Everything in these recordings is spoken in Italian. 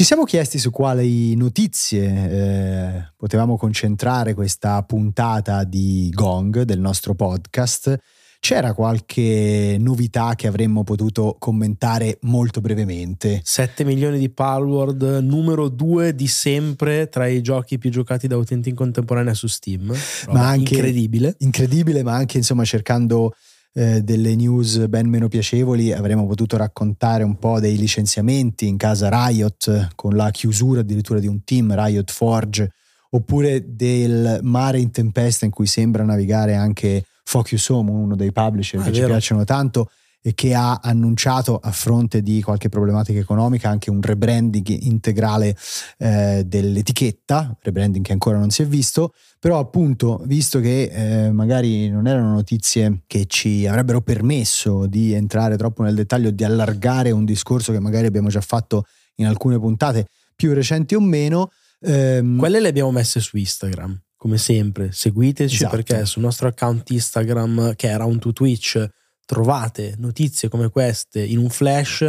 Ci siamo chiesti su quali notizie eh, potevamo concentrare questa puntata di Gong del nostro podcast. C'era qualche novità che avremmo potuto commentare molto brevemente? 7 milioni di password, numero 2 di sempre tra i giochi più giocati da utenti in contemporanea su Steam. Roba Ma anche- incredibile. Incredibile, ma anche insomma cercando eh, delle news ben meno piacevoli avremmo potuto raccontare un po' dei licenziamenti in casa Riot con la chiusura addirittura di un team Riot Forge oppure del mare in tempesta in cui sembra navigare anche Focus Home, uno dei publisher Ah, che ci piacciono tanto e che ha annunciato a fronte di qualche problematica economica anche un rebranding integrale eh, dell'etichetta, rebranding che ancora non si è visto, però appunto visto che eh, magari non erano notizie che ci avrebbero permesso di entrare troppo nel dettaglio, di allargare un discorso che magari abbiamo già fatto in alcune puntate più recenti o meno, ehm, Quelle le abbiamo messe su Instagram, come sempre. Seguiteci Esatto. perché sul nostro account Instagram, che è Round to Twitch, trovate notizie come queste in un flash,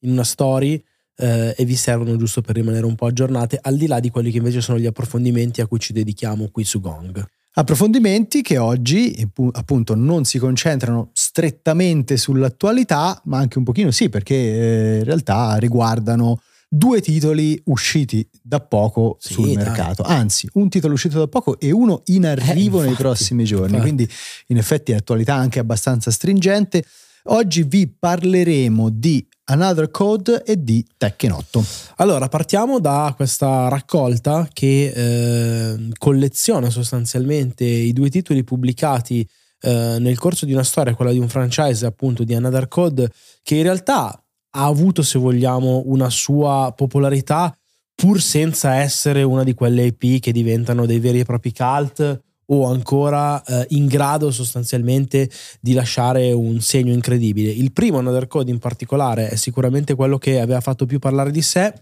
in una story. eh, e vi servono giusto per rimanere un po' aggiornate, al di là di quelli che invece sono gli approfondimenti a cui ci dedichiamo qui su Gong. Approfondimenti che oggi pu- appunto non si concentrano strettamente sull'attualità, ma anche un pochino sì, perché eh, in realtà riguardano due titoli usciti da poco Sì, sul dai. mercato. Anzi, un titolo uscito da poco e uno in arrivo nei infatti, prossimi giorni. Quindi in effetti è attualità anche abbastanza stringente. Oggi vi parleremo di Another Code e di Tekken 8. Allora, partiamo da questa raccolta che eh, colleziona sostanzialmente i due titoli pubblicati eh, nel corso di una storia, quella di un franchise appunto di Another Code, che in realtà ha avuto, se vogliamo, una sua popolarità pur senza essere una di quelle IP che diventano dei veri e propri cult o ancora eh, in grado sostanzialmente di lasciare un segno incredibile. Il primo Another Code in particolare è sicuramente quello che aveva fatto più parlare di sé,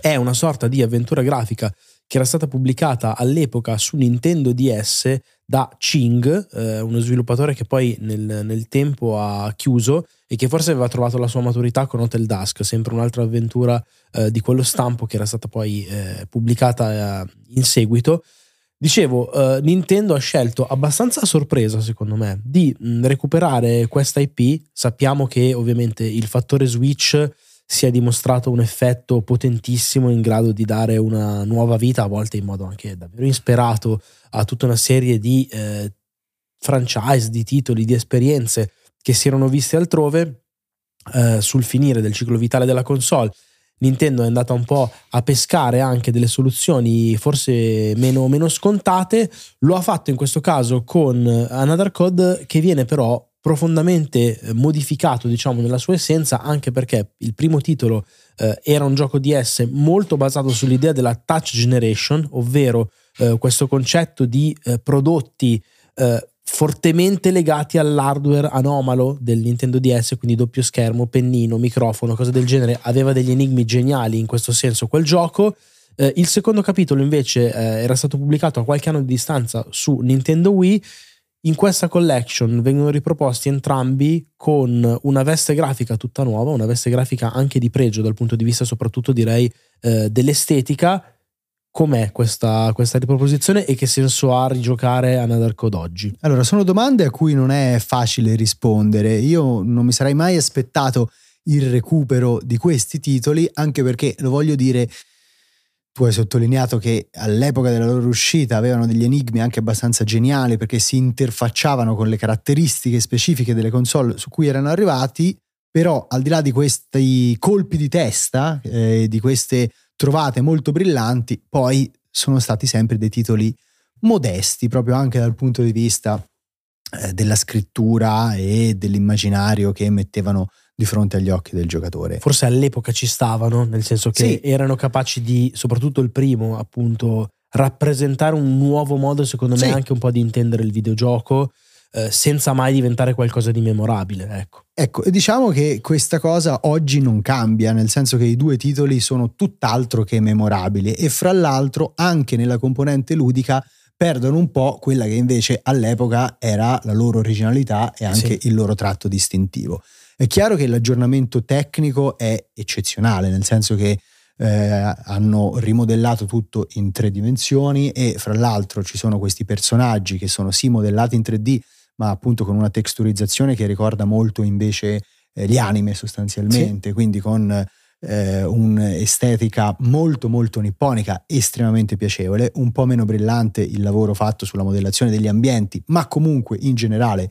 è una sorta di avventura grafica che era stata pubblicata all'epoca su Nintendo DS da Ching, eh, uno sviluppatore che poi nel, nel tempo ha chiuso e che forse aveva trovato la sua maturità con Hotel Dusk, sempre un'altra avventura eh, di quello stampo che era stata poi eh, pubblicata eh, in seguito. Dicevo, eh, Nintendo ha scelto abbastanza a sorpresa, secondo me, di mh, recuperare questa IP. Sappiamo che ovviamente il fattore Switch si è dimostrato un effetto potentissimo in grado di dare una nuova vita, a volte in modo anche davvero insperato, a tutta una serie di eh, franchise, di titoli, di esperienze che si erano viste altrove eh, sul finire del ciclo vitale della console. Nintendo è andata un po' a pescare anche delle soluzioni forse meno, meno scontate, lo ha fatto in questo caso con Another Code che viene però profondamente eh, modificato diciamo nella sua essenza anche perché il primo titolo eh, era un gioco DS molto basato sull'idea della touch generation ovvero eh, questo concetto di eh, prodotti eh, fortemente legati all'hardware anomalo del Nintendo DS, quindi doppio schermo, pennino, microfono, cose del genere. Aveva degli enigmi geniali in questo senso quel gioco. Eh, il secondo capitolo invece era stato pubblicato a qualche anno di distanza su Nintendo Wii. In questa collection vengono riproposti entrambi con una veste grafica tutta nuova, una veste grafica anche di pregio dal punto di vista soprattutto direi eh, dell'estetica. Com'è questa, questa riproposizione e che senso ha rigiocare Another Code oggi? Allora, sono domande a cui non è facile rispondere. Io non mi sarei mai aspettato il recupero di questi titoli, anche perché lo voglio dire. Tu hai sottolineato che all'epoca della loro uscita avevano degli enigmi anche abbastanza geniali perché si interfacciavano con le caratteristiche specifiche delle console su cui erano arrivati. Però al di là di questi colpi di testa, eh, di queste trovate molto brillanti, poi sono stati sempre dei titoli modesti, proprio anche dal punto di vista eh, della scrittura e dell'immaginario che mettevano di fronte agli occhi del giocatore. Forse all'epoca ci stavano, nel senso che Sì. erano capaci di, soprattutto il primo, appunto, rappresentare un nuovo modo, secondo me, Sì. anche un po' di intendere il videogioco, eh, senza mai diventare qualcosa di memorabile. Ecco. Ecco, e diciamo che questa cosa oggi non cambia, nel senso che i due titoli sono tutt'altro che memorabili e fra l'altro anche nella componente ludica perdono un po' quella che invece all'epoca era la loro originalità e anche Sì. il loro tratto distintivo. È chiaro che l'aggiornamento tecnico è eccezionale, nel senso che eh, hanno rimodellato tutto in tre dimensioni e fra l'altro ci sono questi personaggi che sono sì modellati in 3D, ma appunto con una texturizzazione che ricorda molto invece eh, gli anime sostanzialmente, quindi con eh, un'estetica molto molto nipponica, estremamente piacevole, un po' meno brillante il lavoro fatto sulla modellazione degli ambienti, ma comunque in generale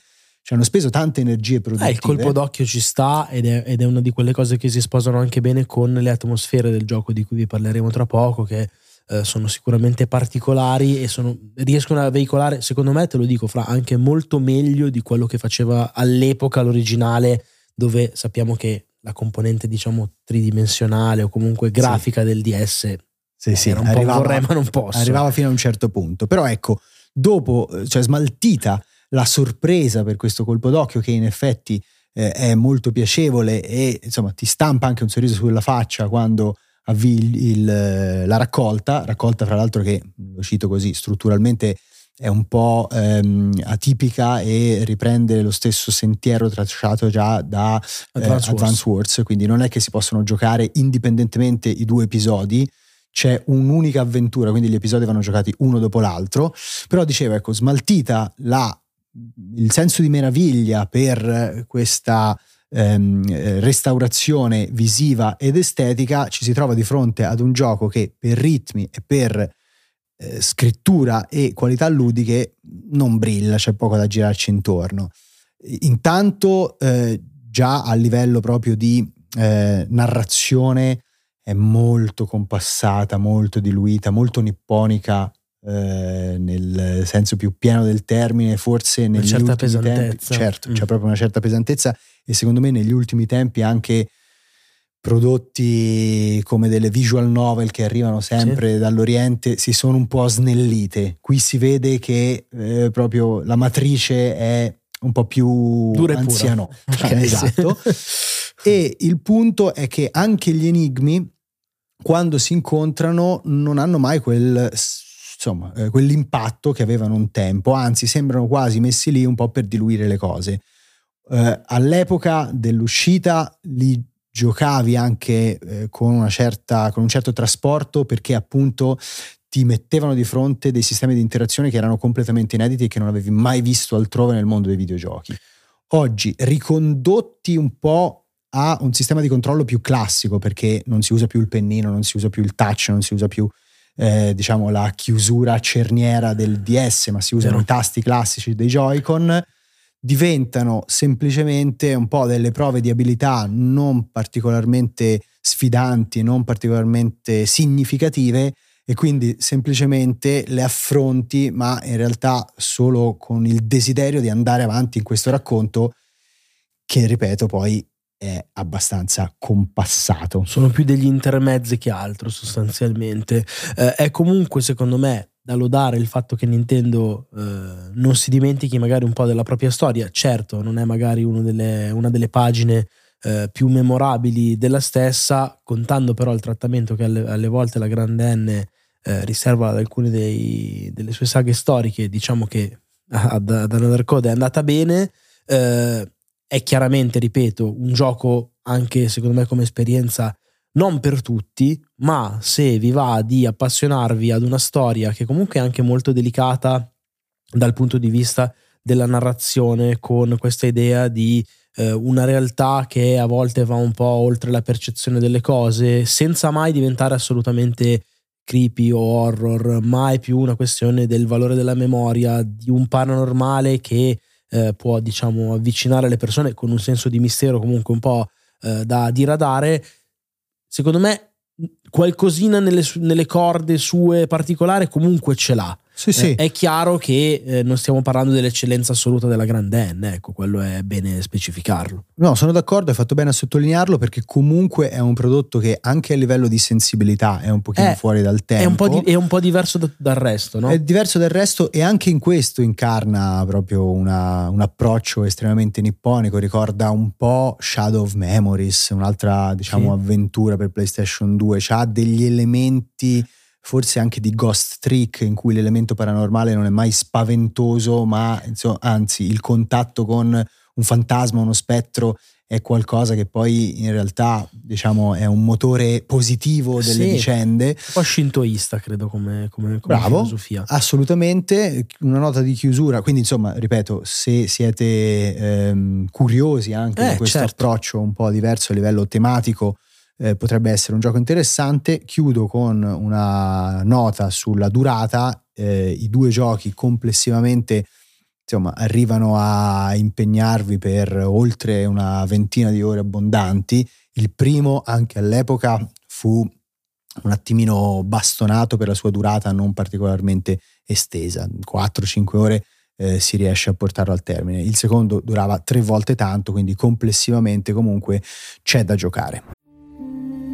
ci hanno speso tante energie produttive. Eh, il colpo d'occhio ci sta ed è, ed è una di quelle cose che si sposano anche bene con le atmosfere del gioco di cui vi parleremo tra poco, che eh, sono sicuramente particolari e sono- riescono a veicolare, secondo me, te lo dico, fra anche molto meglio di quello che faceva all'epoca l'originale, dove sappiamo che la componente, diciamo, tridimensionale o comunque grafica del DS Sì, sì, era un po' arrivava- vorrei ma non posso. arrivava fino a un certo punto. Però ecco, dopo, eh, cioè smaltita la sorpresa per questo colpo d'occhio che in effetti eh, è molto piacevole e insomma ti stampa anche un sorriso sulla faccia quando avvii il- il- la raccolta, raccolta fra l'altro che, lo cito così, strutturalmente è un po' ehm, atipica e riprende lo stesso sentiero tracciato già da eh, Advance Wars. Advance Wars, quindi non è che si possono giocare indipendentemente i due episodi, c'è un'unica avventura, quindi gli episodi vanno giocati uno dopo l'altro, però dicevo, ecco, smaltita la- il senso di meraviglia per questa ehm, eh, restaurazione visiva ed estetica, ci si trova di fronte ad un gioco che per ritmi e per eh, scrittura e qualità ludiche non brilla, c'è poco da girarci intorno. Intanto eh, già a livello proprio di eh, narrazione è molto compassata, molto diluita, molto nipponica eh, nel senso più pieno del termine, forse negli certa ultimi tempi, pesantezza. certo, Mm. c'è proprio una certa pesantezza e secondo me negli ultimi tempi anche prodotti come delle visual novel che arrivano sempre dall'Oriente si sono un po' snellite. Qui si vede che eh, proprio la matrice è un po' più Dura e pura. anzianotta, Ok, esatto. sì. E il punto è che anche gli enigmi, quando si incontrano, non hanno mai quel, insomma, eh, quell'impatto che avevano un tempo, anzi sembrano quasi messi lì un po' per diluire le cose. Eh, all'epoca dell'uscita li giocavi anche eh, con, certa, con un certo trasporto perché appunto ti mettevano di fronte dei sistemi di interazione che erano completamente inediti e che non avevi mai visto altrove nel mondo dei videogiochi. Oggi ricondotti un po' a un sistema di controllo più classico perché non si usa più il pennino, non si usa più il touch, non si usa più eh, diciamo la chiusura cerniera del DS, ma si usano Vero. i tasti classici dei Joy-Con diventano semplicemente un po' delle prove di abilità non particolarmente sfidanti, non particolarmente significative e quindi semplicemente le affronti, ma in realtà solo con il desiderio di andare avanti in questo racconto che, ripeto, poi è abbastanza compassato. sono più degli intermezzi che altro sostanzialmente. Eh, è comunque secondo me da lodare il fatto che Nintendo eh, non si dimentichi magari un po' della propria storia. Certo, non è magari delle- una delle pagine eh, più memorabili della stessa, contando però il trattamento che alle, alle volte la grande N eh, riserva ad alcune dei- delle sue saghe storiche, diciamo che ad, ad Another Code è andata bene. eh, è chiaramente, ripeto, un gioco anche secondo me come esperienza non per tutti, ma se vi va di appassionarvi ad una storia che comunque è anche molto delicata dal punto di vista della narrazione, con questa idea di eh, una realtà che a volte va un po' oltre la percezione delle cose, senza mai diventare assolutamente creepy o horror, ma è più una questione del valore della memoria, di un paranormale che eh, può diciamo avvicinare le persone con un senso di mistero comunque un po' eh, da diradare, secondo me qualcosina nelle, nelle corde sue particolari comunque ce l'ha. Sì, sì. Eh, è chiaro che eh, non stiamo parlando dell'eccellenza assoluta della Grand N, ecco, quello è bene specificarlo. No, sono d'accordo, hai fatto bene a sottolinearlo perché comunque è un prodotto che anche a livello di sensibilità è un pochino Eh, fuori dal tempo. È un po', di- è un po' diverso da- dal resto, no? È diverso dal resto e anche in questo incarna proprio una- un approccio estremamente nipponico, ricorda un po' Shadow of Memories, un'altra diciamo Sì. avventura per PlayStation 2, ha degli elementi forse anche di Ghost Trick in cui l'elemento paranormale non è mai spaventoso, ma insomma, anzi il contatto con un fantasma, uno spettro è qualcosa che poi in realtà diciamo è un motore positivo delle Sì. vicende Un po' shintoista, credo, come, come, come Bravo, filosofia. assolutamente. Una nota di chiusura, quindi insomma, ripeto, se siete ehm, curiosi anche Eh, di questo certo. approccio un po' diverso a livello tematico, eh, potrebbe essere un gioco interessante. Chiudo con una nota sulla durata. Eh, I due giochi complessivamente insomma, arrivano a impegnarvi per oltre una ventina di ore abbondanti. Il primo, anche all'epoca, fu un attimino bastonato per la sua durata non particolarmente estesa, 4-5 ore eh, si riesce a portarlo al termine. Il secondo durava tre volte tanto, quindi complessivamente comunque c'è da giocare.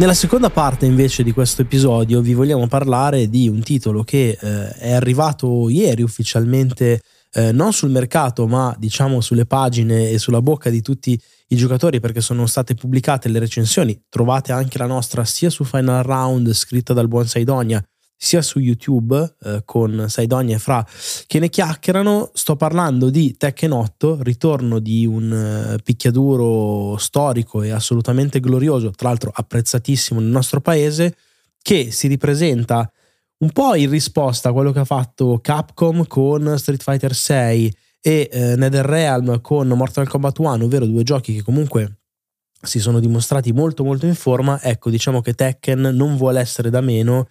Nella seconda parte invece di questo episodio vi vogliamo parlare di un titolo che eh, è arrivato ieri ufficialmente eh, non sul mercato ma diciamo sulle pagine e sulla bocca di tutti i giocatori perché sono state pubblicate le recensioni, trovate anche la nostra sia su Final Round scritta dal buon Saidonia sia su YouTube eh, con Saidonia e Fra che ne chiacchierano. Sto parlando di Tekken 8, ritorno di un eh, picchiaduro storico e assolutamente glorioso, tra l'altro apprezzatissimo nel nostro paese, che si ripresenta un po' in risposta a quello che ha fatto Capcom con Street Fighter 6 e eh, NetherRealm con Mortal Kombat 1, ovvero due giochi che comunque si sono dimostrati molto molto in forma. Ecco, diciamo che Tekken non vuole essere da meno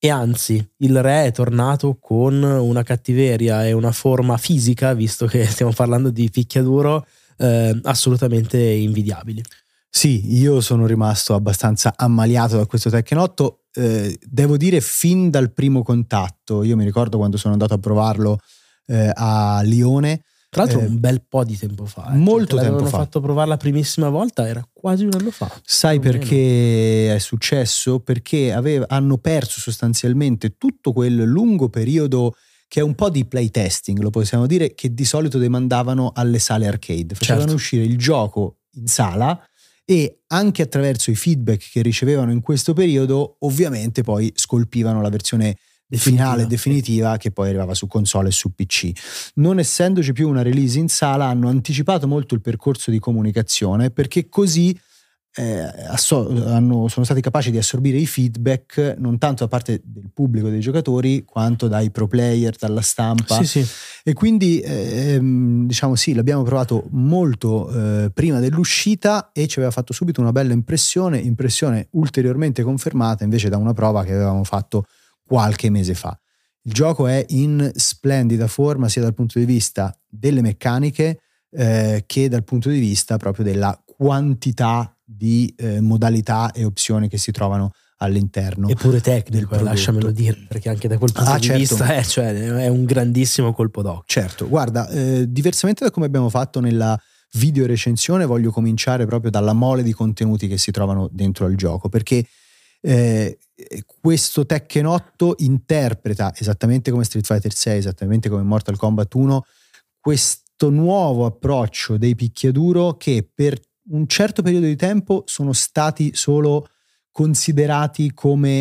e anzi il re è tornato con una cattiveria e una forma fisica, visto che stiamo parlando di picchiaduro, eh, assolutamente invidiabili. Sì, io sono rimasto abbastanza ammaliato da questo 8. eh, devo dire fin dal primo contatto, io mi ricordo quando sono andato a provarlo eh, a Lione. Tra l'altro Eh, un bel po' di tempo fa. eh, molto cioè, tempo fa. fatto provare la primissima volta, era quasi un anno fa. Sai o meno. perché è successo? Perché aveva- hanno perso sostanzialmente tutto quel lungo periodo che è un po' di playtesting, lo possiamo dire, che di solito demandavano alle sale arcade. Facevano Certo. uscire il gioco in sala e anche attraverso i feedback che ricevevano in questo periodo, ovviamente poi scolpivano la versione finale definitiva che poi arrivava su console e su PC. Non essendoci più una release in sala, hanno anticipato molto il percorso di comunicazione perché così eh, asso- hanno- sono stati capaci di assorbire i feedback non tanto da parte del pubblico dei giocatori quanto dai pro player, dalla stampa Sì, sì. e quindi ehm, diciamo sì, l'abbiamo provato molto eh, prima dell'uscita e ci aveva fatto subito una bella impressione, impressione ulteriormente confermata invece da una prova che avevamo fatto qualche mese fa. Il gioco è in splendida forma sia dal punto di vista delle meccaniche eh, che dal punto di vista proprio della quantità di eh, modalità e opzioni che si trovano all'interno. Eppure tecnico, del eh, prodotto. lasciamelo dire, perché anche da quel punto Ah, di certo. vista è, cioè, è un grandissimo colpo d'occhio. Certo, guarda, eh, diversamente da come abbiamo fatto nella video recensione, voglio cominciare proprio dalla mole di contenuti che si trovano dentro al gioco, perché eh, questo Tekken 8 interpreta esattamente come Street Fighter 6, esattamente come Mortal Kombat 1, questo nuovo approccio dei picchiaduro che per un certo periodo di tempo sono stati solo considerati come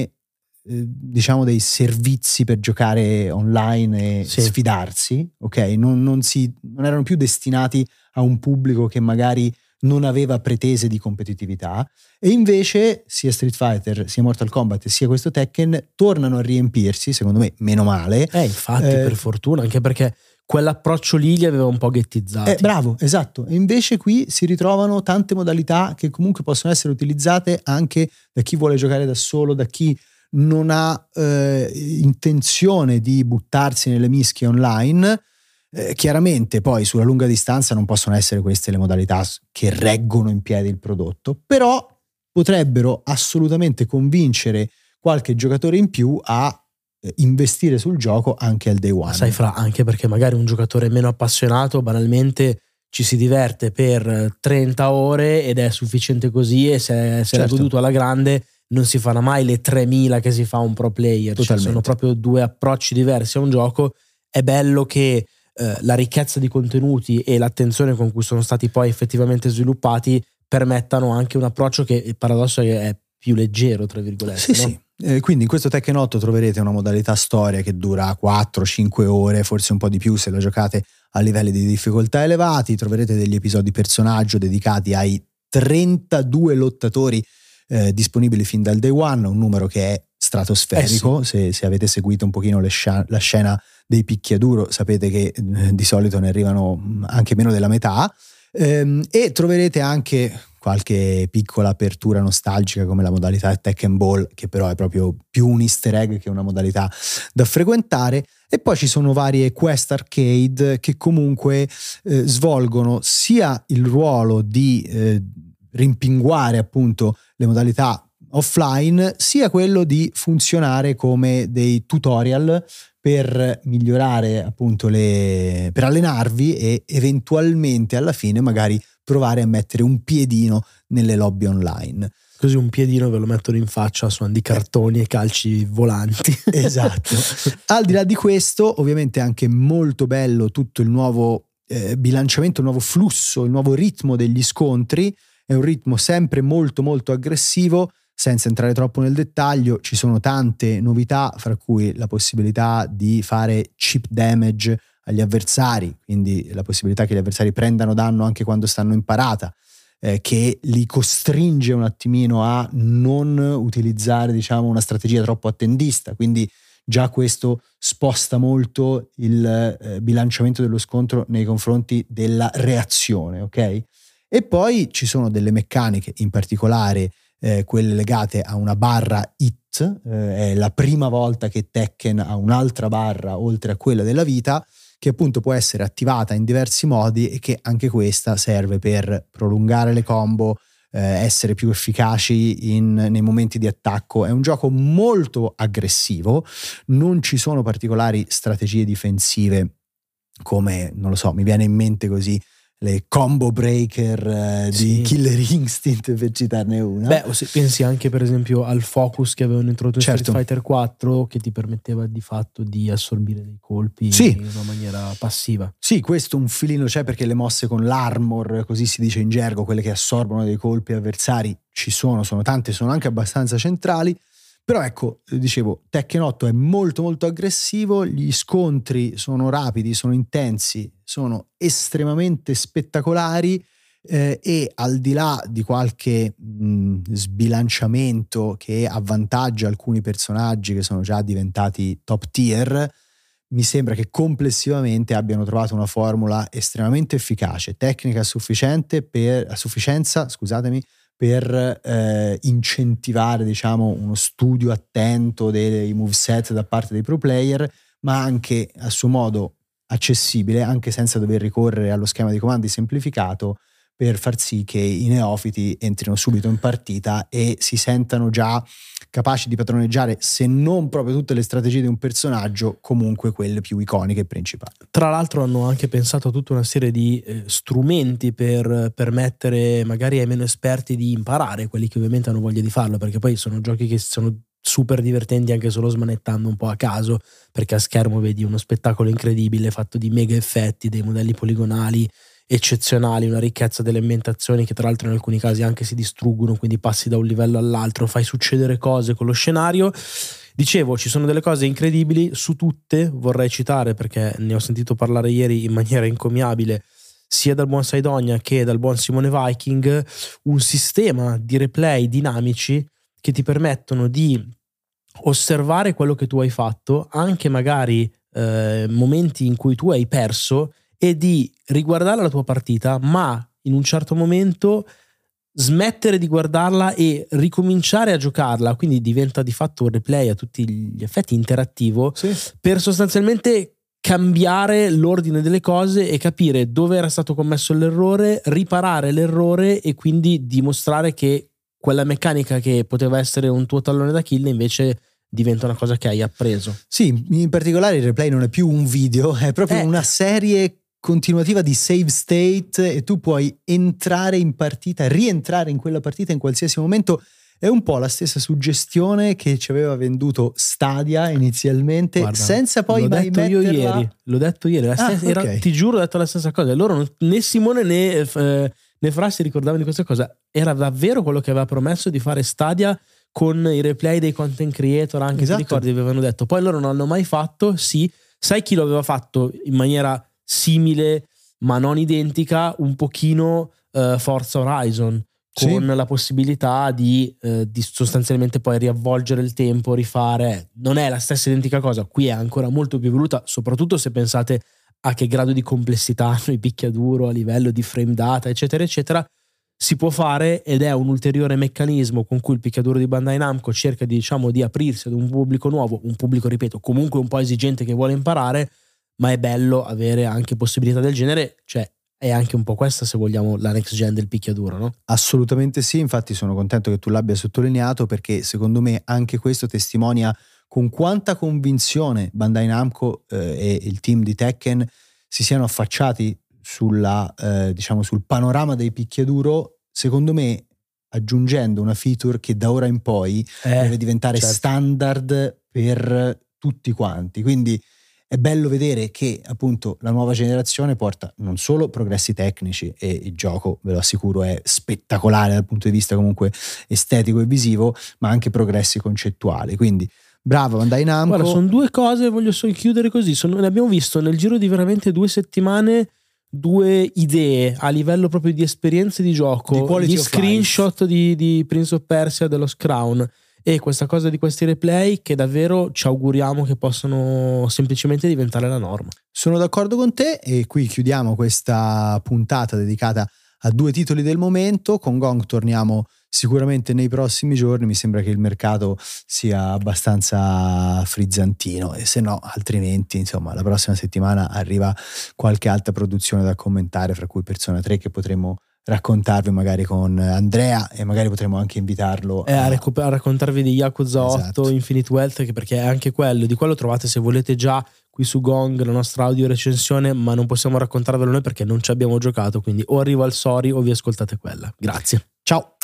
eh, diciamo dei servizi per giocare online e Sì. sfidarsi, ok? Non, non si- non erano più destinati a un pubblico che magari non aveva pretese di competitività e invece sia Street Fighter, sia Mortal Kombat, sia questo Tekken tornano a riempirsi, secondo me meno male. Eh, infatti, Eh, per fortuna, anche perché quell'approccio lì li aveva un po' ghettizzati. Eh, bravo, esatto. E invece qui si ritrovano tante modalità che comunque possono essere utilizzate anche da chi vuole giocare da solo, da chi non ha eh, intenzione di buttarsi nelle mischie online. Eh, chiaramente poi sulla lunga distanza non possono essere queste le modalità che reggono in piedi il prodotto, però potrebbero assolutamente convincere qualche giocatore in più a eh, investire sul gioco anche al day one. Sai, fra, anche perché magari un giocatore meno appassionato banalmente ci si diverte per 30 ore ed è sufficiente così e se, se Certo. goduto alla grande non si fanno mai le 3000 che si fa un pro player. Cioè, sono proprio due approcci diversi a un gioco. È bello che eh, la ricchezza di contenuti e l'attenzione con cui sono stati poi effettivamente sviluppati permettano anche un approccio che il paradosso è più leggero, tra virgolette. Sì, no? sì. Eh, quindi in questo Tekken 8 troverete una modalità storia che dura 4-5 ore, forse un po' di più se la giocate a livelli di difficoltà elevati. Troverete degli episodi personaggio dedicati ai 32 lottatori eh, disponibili fin dal day one, un numero che è stratosferico. se, se avete seguito un pochino scia- la scena dei picchiaduro sapete che eh, di solito ne arrivano mh, anche meno della metà. Ehm, e troverete anche qualche piccola apertura nostalgica come la modalità Tekken Ball, che però è proprio più un easter egg che una modalità da frequentare. E poi ci sono varie quest arcade che comunque eh, svolgono sia il ruolo di eh, rimpinguare appunto le modalità offline, sia quello di funzionare come dei tutorial per migliorare appunto le per allenarvi e eventualmente alla fine magari provare a mettere un piedino nelle lobby online. Così un piedino ve lo mettono in faccia suonando di cartoni e calci volanti. Esatto. Al di là di questo, ovviamente è anche molto bello tutto il nuovo eh, bilanciamento, il nuovo flusso, il nuovo ritmo degli scontri. È un ritmo sempre molto molto aggressivo. Senza entrare troppo nel dettaglio, ci sono tante novità, fra cui la possibilità di fare chip damage agli avversari, quindi la possibilità che gli avversari prendano danno anche quando stanno in parata, eh, che li costringe un attimino a non utilizzare diciamo, una strategia troppo attendista. Quindi già questo sposta molto il eh, bilanciamento dello scontro nei confronti della reazione, ok? E poi ci sono delle meccaniche, in particolare eh, quelle legate a una barra hit, eh, è la prima volta che Tekken ha un'altra barra oltre a quella della vita, che appunto può essere attivata in diversi modi e che anche questa serve per prolungare le combo, eh, essere più efficaci in- nei momenti di attacco. È un gioco molto aggressivo, non ci sono particolari strategie difensive come, non lo so, mi viene in mente così le combo breaker eh, di Sì. Killer Instinct per citarne una. Beh, o se pensi anche per esempio al focus che avevano introdotto in Certo. Street Fighter 4 che ti permetteva di fatto di assorbire dei colpi Sì. in una maniera passiva. Sì, questo un filino c'è perché le mosse con l'armor, così si dice in gergo, quelle che assorbono dei colpi avversari, ci sono, sono tante, sono anche abbastanza centrali. Però ecco, dicevo, Tekken 8 è molto molto aggressivo, gli scontri sono rapidi, sono intensi, sono estremamente spettacolari eh, e al di là di qualche mh, sbilanciamento che avvantaggia alcuni personaggi che sono già diventati top tier, mi sembra che complessivamente abbiano trovato una formula estremamente efficace, tecnica sufficiente per, a sufficienza, scusatemi, per eh, incentivare diciamo, uno studio attento dei moveset da parte dei pro player, ma anche a suo modo accessibile, anche senza dover ricorrere allo schema di comandi semplificato per far sì che i neofiti entrino subito in partita e si sentano già capaci di padroneggiare, se non proprio tutte le strategie di un personaggio, comunque quelle più iconiche e principali. Tra l'altro hanno anche pensato a tutta una serie di eh, strumenti per permettere magari ai meno esperti di imparare, quelli che ovviamente hanno voglia di farlo, perché poi sono giochi che sono super divertenti anche solo smanettando un po' a caso, perché a schermo vedi uno spettacolo incredibile fatto di mega effetti, dei modelli poligonali eccezionali, una ricchezza delle ambientazioni che tra l'altro in alcuni casi anche si distruggono, quindi passi da un livello all'altro, fai succedere cose con lo scenario. Dicevo, ci sono delle cose incredibili, su tutte vorrei citare perché ne ho sentito parlare ieri in maniera incommiabile sia dal buon Saidonia che dal buon Simone Viking, un sistema di replay dinamici che ti permettono di osservare quello che tu hai fatto, anche magari eh, momenti in cui tu hai perso, e di riguardare la tua partita, ma in un certo momento smettere di guardarla e ricominciare a giocarla, quindi diventa di fatto un replay a tutti gli effetti interattivo, sì. per sostanzialmente cambiare l'ordine delle cose e capire dove era stato commesso l'errore, riparare l'errore e quindi dimostrare che quella meccanica che poteva essere un tuo tallone d'Achille invece diventa una cosa che hai appreso. Sì, in particolare il replay non è più un video, è proprio eh. una serie continuativa di save state e tu puoi entrare in partita, rientrare in quella partita in qualsiasi momento è un po' la stessa suggestione che ci aveva venduto Stadia inizialmente, Guarda, senza poi l'ho mai detto metterla... io ieri. L'ho detto ieri, ah, stessa, okay. era, ti giuro, ho detto la stessa cosa. Loro, né Simone né, eh, né Fra si ricordavano di questa cosa. Era davvero quello che aveva promesso di fare Stadia con i replay dei content creator, anche esatto. ti ricordi, avevano detto. Poi loro non l'hanno mai fatto, sì. Sai chi lo aveva fatto in maniera simile, ma non identica, un pochino uh, Forza Horizon con sì. la possibilità di, eh, di, sostanzialmente poi riavvolgere il tempo, rifare. Non è la stessa identica cosa, qui è ancora molto più evoluta, soprattutto se pensate a che grado di complessità hanno i picchiaduro a livello di frame data, eccetera, eccetera. Si può fare ed è un ulteriore meccanismo con cui il picchiaduro di Bandai Namco cerca di, diciamo, di aprirsi ad un pubblico nuovo, un pubblico, ripeto, comunque un po' esigente che vuole imparare, ma è bello avere anche possibilità del genere, cioè è anche un po' questa, se vogliamo, la next gen del picchiaduro, no? Assolutamente sì, infatti sono contento che tu l'abbia sottolineato perché secondo me anche questo testimonia con quanta convinzione Bandai Namco eh, e il team di Tekken si siano affacciati sulla, eh, diciamo, sul panorama dei picchiaduro, secondo me aggiungendo una feature che da ora in poi eh, deve diventare certo. standard per tutti quanti. Quindi è bello vedere che appunto la nuova generazione porta non solo progressi tecnici e il gioco, ve lo assicuro, è spettacolare dal punto di vista comunque estetico e visivo, ma anche progressi concettuali. Quindi bravo Bandai Namco. Guarda, sono due cose, voglio solo chiudere così. Sono, ne abbiamo visto nel giro di veramente due settimane due idee a livello proprio di esperienze di gioco, di gli screenshot di, di, Prince of Persia dello Crown e questa cosa di questi replay che davvero ci auguriamo che possano semplicemente diventare la norma. Sono d'accordo con te e qui chiudiamo questa puntata dedicata a due titoli del momento. Con Gong torniamo sicuramente nei prossimi giorni. Mi sembra che il mercato sia abbastanza frizzantino e se no, altrimenti, insomma, la prossima settimana arriva qualche altra produzione da commentare, fra cui Persona 3 che potremo raccontarvi magari con Andrea e magari potremo anche invitarlo eh, a... A, recuper- a, raccontarvi di Yakuza 8 esatto. Infinite Wealth perché è anche quello di quello trovate se volete già qui su Gong la nostra audio recensione ma non possiamo raccontarvelo noi perché non ci abbiamo giocato quindi o arrivo al sorry o vi ascoltate quella. Grazie. Ciao